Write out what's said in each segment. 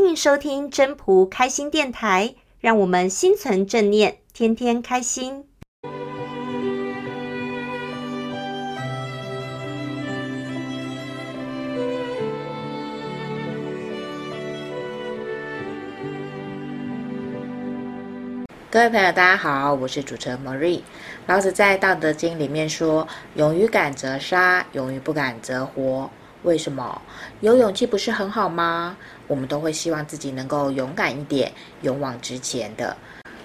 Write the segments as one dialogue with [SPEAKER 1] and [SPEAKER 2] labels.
[SPEAKER 1] 欢迎收听真朴开心电台，让我们心存正念，天天开心。
[SPEAKER 2] 各位朋友，大家好，我是主持人 Marie。老子在《道德经》里面说：“勇于敢则杀，勇于不敢则活。”为什么？有勇气不是很好吗？我们都会希望自己能够勇敢一点，勇往直前的。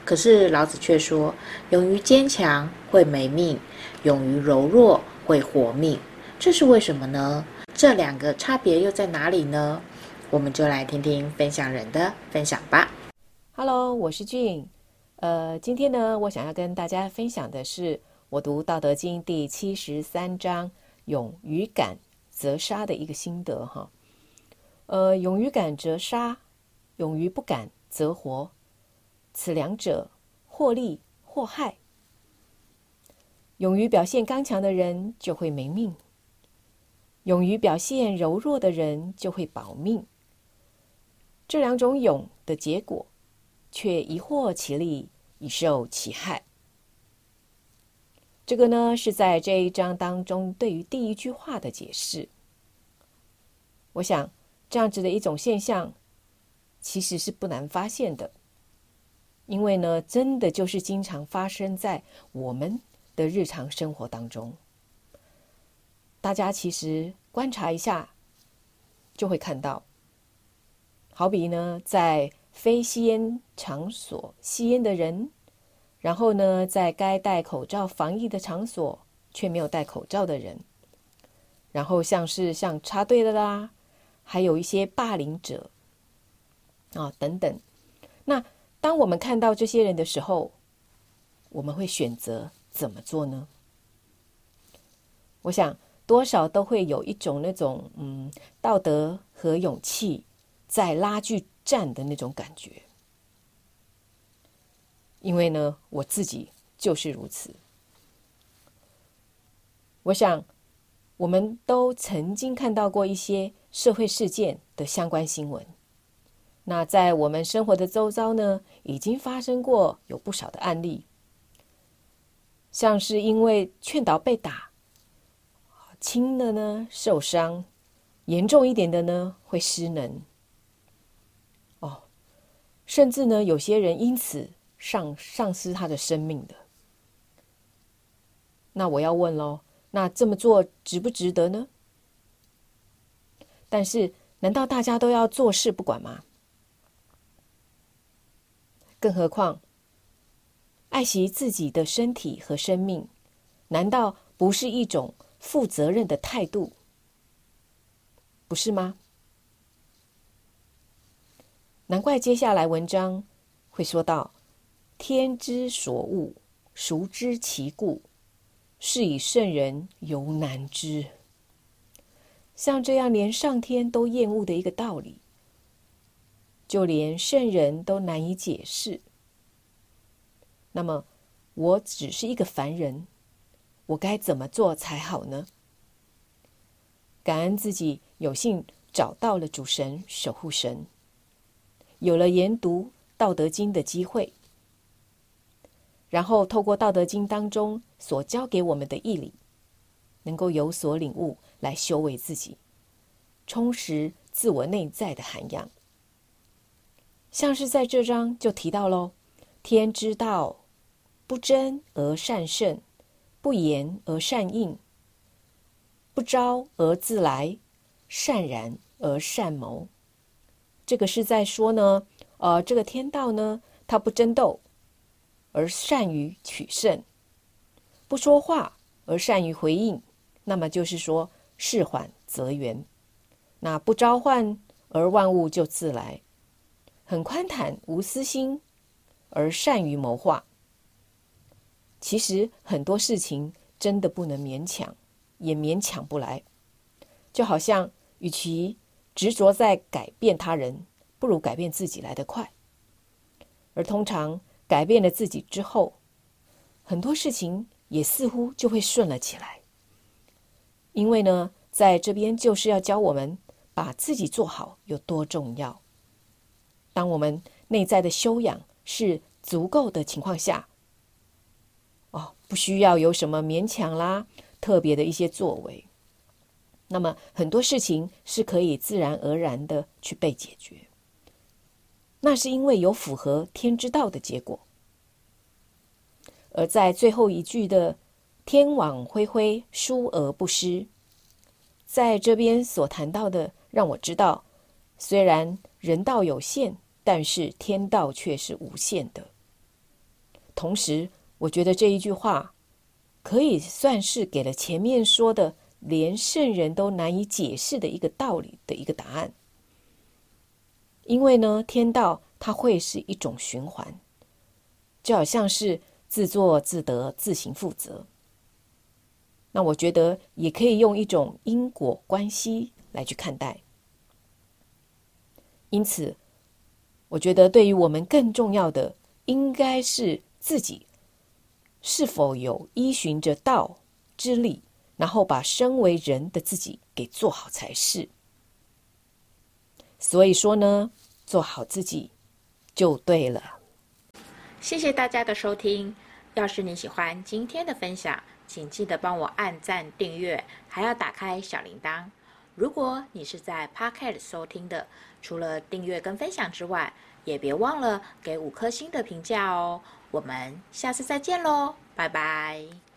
[SPEAKER 2] 可是老子却说：“勇于坚强会没命，勇于柔弱会活命。”这是为什么呢？这两个差别又在哪里呢？我们就来听听分享人的分享吧。
[SPEAKER 3] Hello，我是俊。呃，今天呢，我想要跟大家分享的是我读《道德经》第七十三章“勇于敢择杀”的一个心得哈。呃，勇于敢则杀，勇于不敢则活，此两者或利或害。勇于表现刚强的人就会没命，勇于表现柔弱的人就会保命。这两种勇的结果，却一获其利，一受其害。这个呢，是在这一章当中对于第一句话的解释。我想，这样子的一种现象，其实是不难发现的，因为呢，真的就是经常发生在我们的日常生活当中。大家其实观察一下，就会看到，好比呢，在非吸烟场所吸烟的人，然后呢，在该戴口罩防疫的场所却没有戴口罩的人，然后像是像插队的啦，还有一些霸凌者啊等等。那当我们看到这些人的时候，我们会选择怎么做呢？我想多少都会有一种那种嗯道德和勇气在拉锯战的那种感觉，因为呢，我自己就是如此。我想，我们都曾经看到过一些社会事件的相关新闻。那在我们生活的周遭呢，已经发生过有不少的案例，像是因为劝导被打，轻的呢受伤，严重一点的呢会失能。哦甚至呢，有些人因此丧丧失他的生命的。那我要问喽，那这么做值不值得呢？但是，难道大家都要坐视不管吗？更何况，爱惜自己的身体和生命，难道不是一种负责任的态度？不是吗？难怪接下来文章会说到：“天之所恶，孰知其故？是以圣人犹难之。”像这样连上天都厌恶的一个道理，就连圣人都难以解释。那么，我只是一个凡人，我该怎么做才好呢？感恩自己有幸找到了主神守护神。有了研读《道德经》的机会，然后透过《道德经》当中所教给我们的义理，能够有所领悟，来修为自己，充实自我内在的涵养。像是在这章就提到喽：“天之道，不争而善胜，不言而善应，不招而自来，善然而善谋。”这个是在说呢，呃，这个天道呢，它不争斗，而善于取胜；不说话而善于回应，那么就是说事缓则圆。那不召唤而万物就自来，很宽坦无私心，而善于谋划。其实很多事情真的不能勉强，也勉强不来，就好像与其。执着在改变他人，不如改变自己来得快。而通常改变了自己之后，很多事情也似乎就会顺了起来。因为呢，在这边就是要教我们把自己做好有多重要。当我们内在的修养是足够的情况下，哦，不需要有什么勉强啦、特别的一些作为，那么很多事情是可以自然而然的去被解决。那是因为有符合天之道的结果。而在最后一句的“天网恢恢，疏而不失”，在这边所谈到的，让我知道，虽然人道有限，但是天道却是无限的。同时，我觉得这一句话可以算是给了前面说的连圣人都难以解释的一个道理的一个答案。因为呢，天道它会是一种循环，就好像是。自作自得，自行负责。那我觉得也可以用一种因果关系来去看待。因此，我觉得对于我们更重要的，应该是自己是否有依循着道之力，然后把身为人的自己给做好才是。所以说呢，做好自己就对了。
[SPEAKER 2] 谢谢大家的收听。要是你喜欢今天的分享，请记得帮我按赞、订阅，还要打开小铃铛。如果你是在 Podcast 收听的，除了订阅跟分享之外，也别忘了给五颗星的评价哦。我们下次再见喽，拜拜。